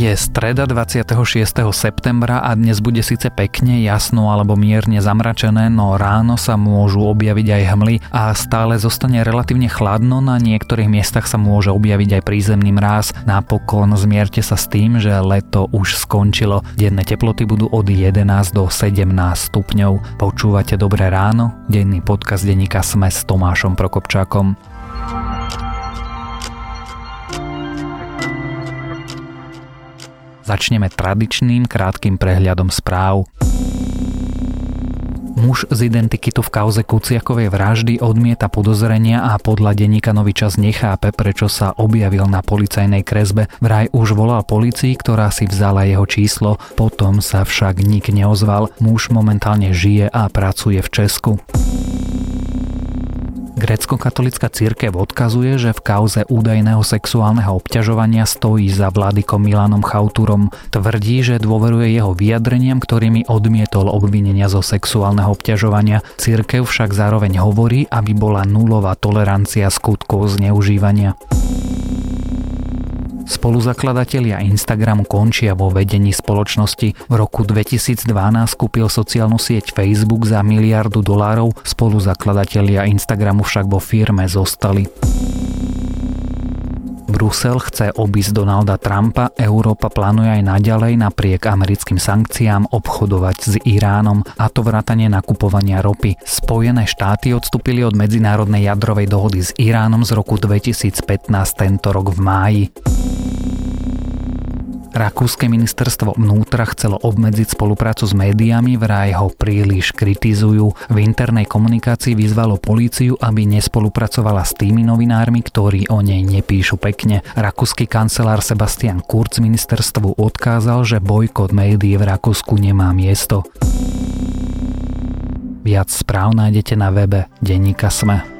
Je streda 26. septembra a dnes bude síce pekne, jasno alebo mierne zamračené, no ráno sa môžu objaviť aj hmly a stále zostane relatívne chladno, na niektorých miestach sa môže objaviť aj prízemný mráz. Napokon zmierte sa s tým, že leto už skončilo. Denné teploty budú od 11 do 17 stupňov. Počúvate Dobré ráno? Denný podcast denníka Sme s Tomášom Prokopčákom. Začneme tradičným krátkým prehľadom správ. Muž z identikitu v kauze Kuciakovej vraždy odmieta podozrenia a podľa denníka Nový čas nechápe, prečo sa objavil na policajnej kresbe. Vraj už volal policii, ktorá si vzala jeho číslo, potom sa však nik neozval. Muž momentálne žije a pracuje v Česku. Grécko-katolická církev odkazuje, že v kauze údajného sexuálneho obťažovania stojí za vládykom Milanom Chauturom. Tvrdí, že dôveruje jeho vyjadreniam, ktorými odmietol obvinenia zo sexuálneho obťažovania. Církev však zároveň hovorí, aby bola nulová tolerancia skutkov zneužívania. Spoluzakladatelia Instagramu končia vo vedení spoločnosti. V roku 2012 kúpil sociálnu sieť Facebook za miliardu dolárov, spoluzakladatelia Instagramu však vo firme zostali. Brusel chce obísť Donalda Trumpa, Európa plánuje aj naďalej napriek americkým sankciám obchodovať s Iránom, a to vrátanie nakupovania ropy. Spojené štáty odstúpili od medzinárodnej jadrovej dohody s Iránom z roku 2015 tento rok v máji. Rakúske ministerstvo vnútra chcelo obmedziť spoluprácu s médiami, vraj ho príliš kritizujú. V internej komunikácii vyzvalo políciu, aby nespolupracovala s tými novinármi, ktorí o nej nepíšu pekne. Rakúsky kancelár Sebastian Kurz ministerstvu odkázal, že bojkot médií v Rakúsku nemá miesto. Viac správ nájdete na webe Denníka Sme.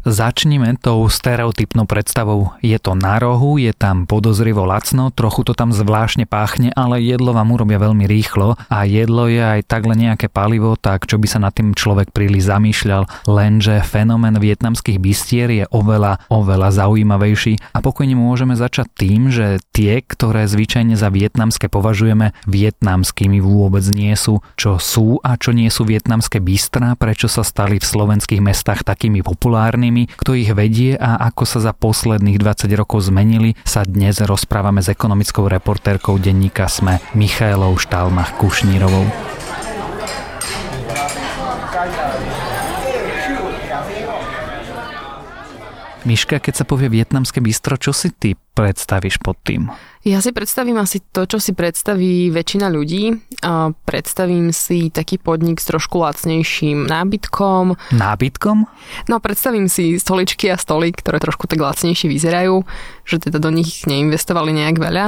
Začnime tou stereotypnou predstavou. Je to na rohu, je tam podozrivo lacno, trochu to tam zvláštne páchne, ale jedlo vám urobia veľmi rýchlo a jedlo je aj takhle nejaké palivo, tak čo by sa nad tým človek príliš zamýšľal, lenže fenomén vietnamských bistier je oveľa, oveľa zaujímavejší a pokojne môžeme začať tým, že tie, ktoré zvyčajne za vietnamské považujeme, vietnamskými vôbec nie sú. Čo sú a čo nie sú vietnamské bistrá, prečo sa stali v slovenských mestách takými populárnymi, inými, kto ich vedie a ako sa za posledných 20 rokov zmenili, sa dnes rozprávame s ekonomickou reportérkou denníka SME Michailou Štalmach Kušnírovou. Miška, keď sa povie vietnamské bistro, čo si ty predstavíš pod tým? Ja si predstavím asi to, čo si predstaví väčšina ľudí. A predstavím si taký podnik s trošku lacnejším nábytkom. Nábytkom? No, predstavím si stoličky a stoly, ktoré trošku tak lacnejšie vyzerajú, že teda do nich neinvestovali nejak veľa.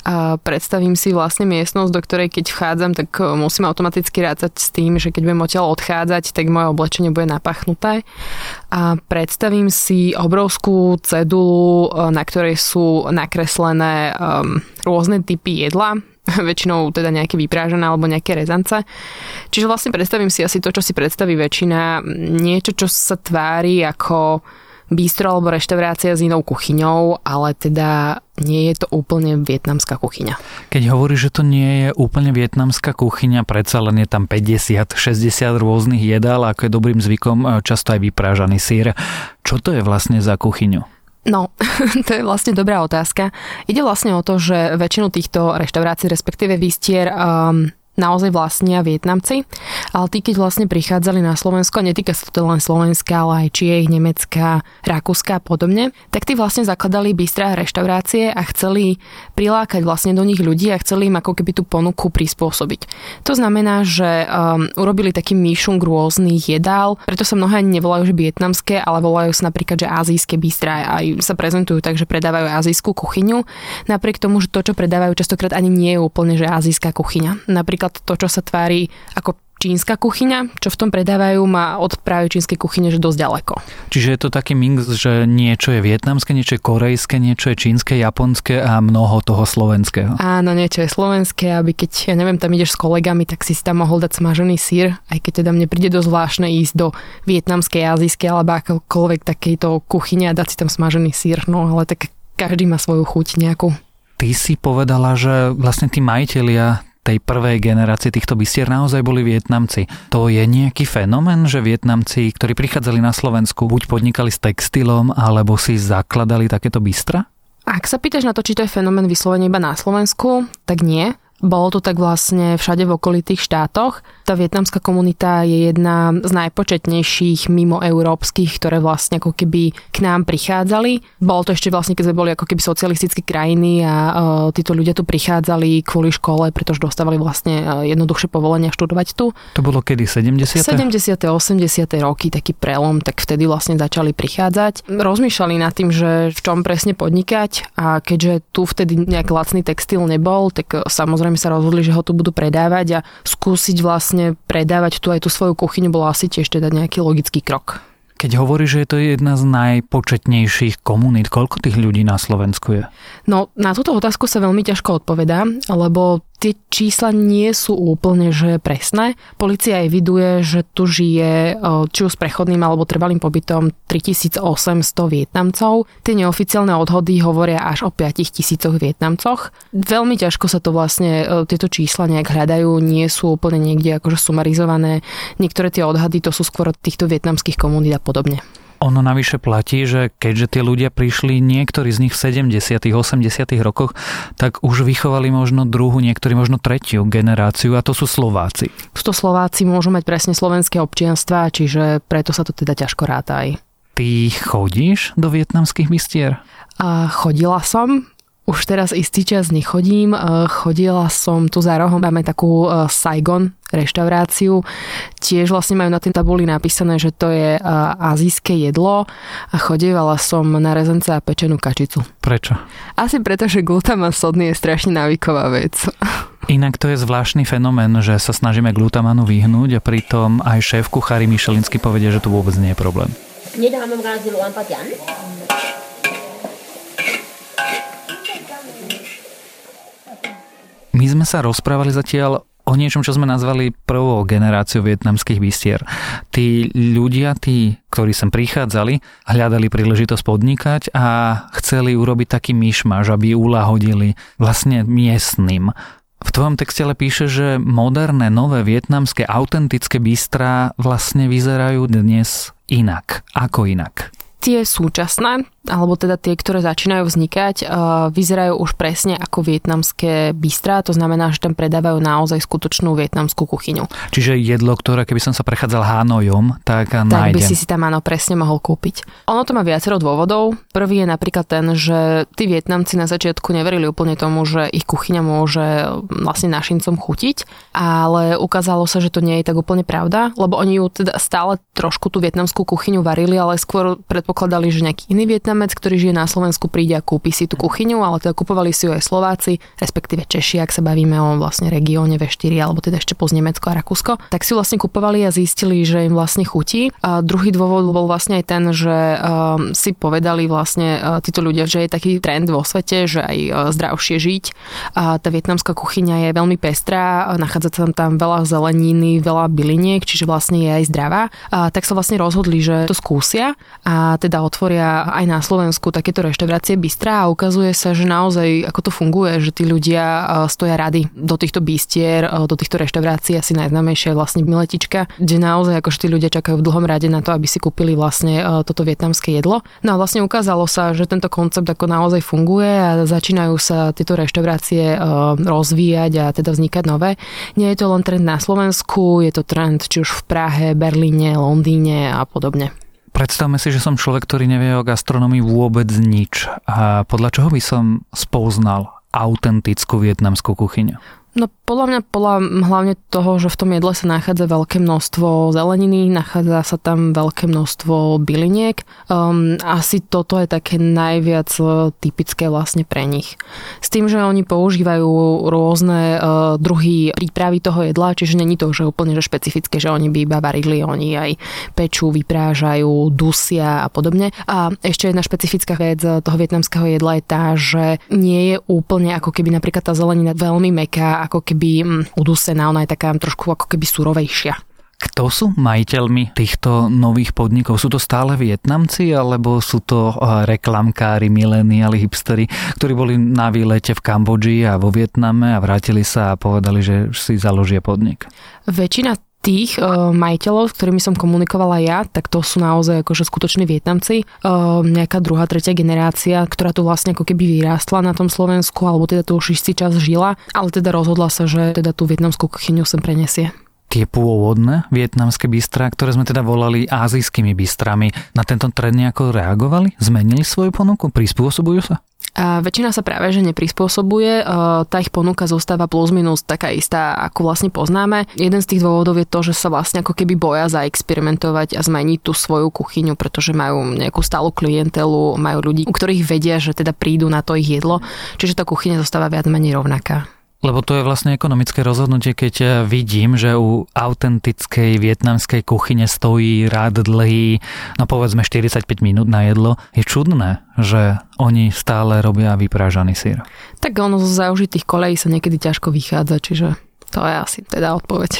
A predstavím si vlastne miestnosť, do ktorej keď vchádzam, tak e, musím automaticky rátať s tým, že keď budem odtiaľ odchádzať, tak moje oblečenie bude napachnuté. A predstavím si obrovskú cedulu, e, na ktorej sú nakreslené um, rôzne typy jedla, väčšinou teda nejaké vyprážané alebo nejaké rezance. Čiže vlastne predstavím si asi to, čo si predstaví väčšina, niečo, čo sa tvári ako bistro alebo reštaurácia s inou kuchyňou, ale teda nie je to úplne vietnamská kuchyňa. Keď hovoríš, že to nie je úplne vietnamská kuchyňa, predsa len je tam 50-60 rôznych jedál, ako je dobrým zvykom, často aj vyprážaný sír. Čo to je vlastne za kuchyňu? No, to je vlastne dobrá otázka. Ide vlastne o to, že väčšinu týchto reštaurácií, respektíve výstier um, naozaj vlastnia Vietnamci, ale tí, keď vlastne prichádzali na Slovensko, a netýka sa to len Slovenska, ale aj Čiech, Nemecka, Rakúska a podobne, tak tí vlastne zakladali bystré reštaurácie a chceli prilákať vlastne do nich ľudí a chceli im ako keby tú ponuku prispôsobiť. To znamená, že um, urobili taký myšung rôznych jedál, preto sa mnohé nevolajú že vietnamské, ale volajú sa napríklad, že azijské bystrá aj sa prezentujú tak, že predávajú azijskú kuchyňu, napriek tomu, že to, čo predávajú častokrát ani nie je úplne, že azijská kuchyňa. Napríklad napríklad to, čo sa tvári ako čínska kuchyňa, čo v tom predávajú, má od práve čínskej kuchyne že dosť ďaleko. Čiže je to taký mix, že niečo je vietnamské, niečo je korejské, niečo je čínske, japonské a mnoho toho slovenského. Áno, niečo je slovenské, aby keď, ja neviem, tam ideš s kolegami, tak si tam mohol dať smažený sír, aj keď teda mne príde dosť zvláštne ísť do vietnamskej, azijskej alebo akokoľvek takejto kuchyne a dať si tam smažený sír, no ale tak každý má svoju chuť nejakú. Ty si povedala, že vlastne tí majiteľia tej prvej generácie týchto bystier naozaj boli Vietnamci. To je nejaký fenomén, že Vietnamci, ktorí prichádzali na Slovensku, buď podnikali s textilom, alebo si zakladali takéto bystra? Ak sa pýtaš na to, či to je fenomén vyslovene iba na Slovensku, tak nie. Bolo to tak vlastne všade v okolitých štátoch. Tá vietnamská komunita je jedna z najpočetnejších mimo európskych, ktoré vlastne ako keby k nám prichádzali. Bolo to ešte vlastne, keď sme boli ako keby socialistické krajiny a uh, títo ľudia tu prichádzali kvôli škole, pretože dostávali vlastne uh, jednoduchšie povolenia študovať tu. To bolo kedy? 70. 70. 80. roky, taký prelom, tak vtedy vlastne začali prichádzať. Rozmýšľali nad tým, že v čom presne podnikať a keďže tu vtedy nejak lacný textil nebol, tak samozrejme samozrejme sa rozhodli, že ho tu budú predávať a skúsiť vlastne predávať tu aj tú svoju kuchyňu bolo asi tiež teda nejaký logický krok. Keď hovorí, že je to jedna z najpočetnejších komunít, koľko tých ľudí na Slovensku je? No, na túto otázku sa veľmi ťažko odpovedá, lebo tie čísla nie sú úplne že presné. Polícia eviduje, že tu žije či už s prechodným alebo trvalým pobytom 3800 Vietnamcov. Tie neoficiálne odhody hovoria až o 5000 Vietnamcoch. Veľmi ťažko sa to vlastne, tieto čísla nejak hľadajú, nie sú úplne niekde akože sumarizované. Niektoré tie odhady to sú skôr od týchto vietnamských komunít a podobne. Ono navyše platí, že keďže tí ľudia prišli, niektorí z nich v 70 80 rokoch, tak už vychovali možno druhú, niektorí možno tretiu generáciu a to sú Slováci. Sú to Slováci, môžu mať presne slovenské občianstva, čiže preto sa to teda ťažko ráta aj. Ty chodíš do vietnamských mistier? A chodila som, už teraz istý čas nechodím. Chodila som tu za rohom, máme takú Saigon reštauráciu. Tiež vlastne majú na tej tabuli napísané, že to je azijské jedlo a chodievala som na rezence a pečenú kačicu. Prečo? Asi preto, že glutaman sodný je strašne návyková vec. Inak to je zvláštny fenomén, že sa snažíme glutamanu vyhnúť a pritom aj šéf kuchári Michelinsky povedia, že to vôbec nie je problém. My sme sa rozprávali zatiaľ o niečom, čo sme nazvali prvou generáciou vietnamských bistier. Tí ľudia, tí, ktorí sem prichádzali, hľadali príležitosť podnikať a chceli urobiť taký myšmaž, aby ulahodili vlastne miestnym. V tvojom texte ale píše, že moderné, nové vietnamské, autentické bistrá vlastne vyzerajú dnes inak. Ako inak? Tie súčasné alebo teda tie, ktoré začínajú vznikať, uh, vyzerajú už presne ako vietnamské bistrá, to znamená, že tam predávajú naozaj skutočnú vietnamskú kuchyňu. Čiže jedlo, ktoré keby som sa prechádzal Hanojom, tak, tak nájdem. by si si tam áno presne mohol kúpiť. Ono to má viacero dôvodov. Prvý je napríklad ten, že tí Vietnamci na začiatku neverili úplne tomu, že ich kuchyňa môže vlastne našincom chutiť, ale ukázalo sa, že to nie je tak úplne pravda, lebo oni ju teda stále trošku tú vietnamskú kuchyňu varili, ale skôr predpokladali, že nejaký iný Vietnam Vietnamec, ktorý žije na Slovensku, príde a kúpi si tú kuchyňu, ale teda kupovali si ju aj Slováci, respektíve Češi, ak sa bavíme o vlastne regióne V4 alebo teda ešte poz Nemecko a Rakúsko, tak si vlastne kupovali a zistili, že im vlastne chutí. A druhý dôvod bol vlastne aj ten, že um, si povedali vlastne uh, títo ľudia, že je taký trend vo svete, že aj uh, zdravšie žiť. A tá vietnamská kuchyňa je veľmi pestrá, nachádza sa tam veľa zeleniny, veľa byliniek, čiže vlastne je aj zdravá. A tak sa vlastne rozhodli, že to skúsia a teda otvoria aj na Slovensku takéto reštaurácie Bystra a ukazuje sa, že naozaj ako to funguje, že tí ľudia e, stoja rady do týchto bistier, e, do týchto reštaurácií, asi najznámejšia je vlastne Miletička, kde naozaj akože tí ľudia čakajú v dlhom rade na to, aby si kúpili vlastne e, toto vietnamské jedlo. No a vlastne ukázalo sa, že tento koncept ako naozaj funguje a začínajú sa tieto reštaurácie rozvíjať a teda vznikať nové. Nie je to len trend na Slovensku, je to trend či už v Prahe, Berlíne, Londýne a podobne. Predstavme si, že som človek, ktorý nevie o gastronomii vôbec nič. A podľa čoho by som spoznal autentickú vietnamskú kuchyňu? No podľa mňa, podľa hlavne toho, že v tom jedle sa nachádza veľké množstvo zeleniny, nachádza sa tam veľké množstvo byliniek. Um, asi toto je také najviac uh, typické vlastne pre nich. S tým, že oni používajú rôzne uh, druhy prípravy toho jedla, čiže není to že úplne že špecifické, že oni by iba varili, oni aj pečú, vyprážajú, dusia a podobne. A ešte jedna špecifická vec toho vietnamského jedla je tá, že nie je úplne ako keby napríklad tá zelenina veľmi meká ako keby mm, udusená, ona je taká trošku ako keby surovejšia. Kto sú majiteľmi týchto nových podnikov? Sú to stále Vietnamci alebo sú to eh, reklamkári, mileniali, hipstery, ktorí boli na výlete v Kambodži a vo Vietname a vrátili sa a povedali, že si založia podnik? Väčšina tých uh, majiteľov, s ktorými som komunikovala ja, tak to sú naozaj akože skutoční Vietnamci. Uh, nejaká druhá, tretia generácia, ktorá tu vlastne ako keby vyrástla na tom Slovensku, alebo teda tu už istý čas žila, ale teda rozhodla sa, že teda tú vietnamskú kuchyňu sem prenesie tie pôvodné vietnamské bystrá, ktoré sme teda volali azijskými bystrami, na tento trend nejako reagovali? Zmenili svoju ponuku? Prispôsobujú sa? A väčšina sa práve že neprispôsobuje, tá ich ponuka zostáva plus minus taká istá, ako vlastne poznáme. Jeden z tých dôvodov je to, že sa vlastne ako keby boja zaexperimentovať a zmeniť tú svoju kuchyňu, pretože majú nejakú stálu klientelu, majú ľudí, u ktorých vedia, že teda prídu na to ich jedlo, čiže tá kuchyňa zostáva viac menej rovnaká. Lebo to je vlastne ekonomické rozhodnutie, keď eh, vidím, že u autentickej vietnamskej kuchyne stojí rád dlhý, no povedzme 45 minút na jedlo. Je čudné, že oni stále robia vyprážaný sír. Tak ono zo zaužitých kolejí sa niekedy ťažko vychádza, čiže to je asi teda odpoveď.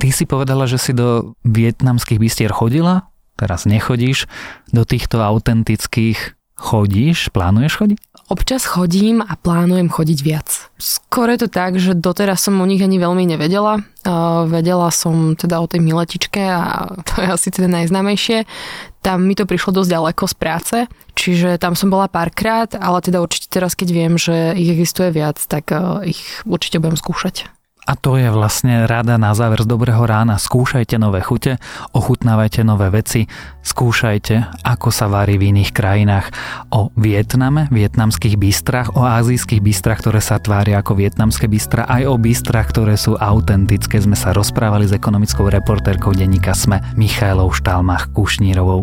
Ty si povedala, že si do vietnamských bystier chodila, teraz nechodíš, do týchto autentických chodíš, plánuješ chodiť? Občas chodím a plánujem chodiť viac. Skôr je to tak, že doteraz som o nich ani veľmi nevedela. Uh, vedela som teda o tej miletičke a to je asi teda najznámejšie. Tam mi to prišlo dosť ďaleko z práce, čiže tam som bola párkrát, ale teda určite teraz, keď viem, že ich existuje viac, tak uh, ich určite budem skúšať. A to je vlastne rada na záver z dobrého rána. Skúšajte nové chute, ochutnávajte nové veci, skúšajte, ako sa varí v iných krajinách. O Vietname, vietnamských bystrách, o azijských bystrách, ktoré sa tvária ako vietnamské bystra, aj o bystrách, ktoré sú autentické. Sme sa rozprávali s ekonomickou reportérkou denníka SME Michailou Štálmach Kušnírovou.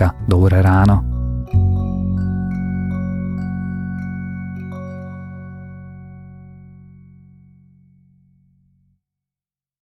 Dobré ráno.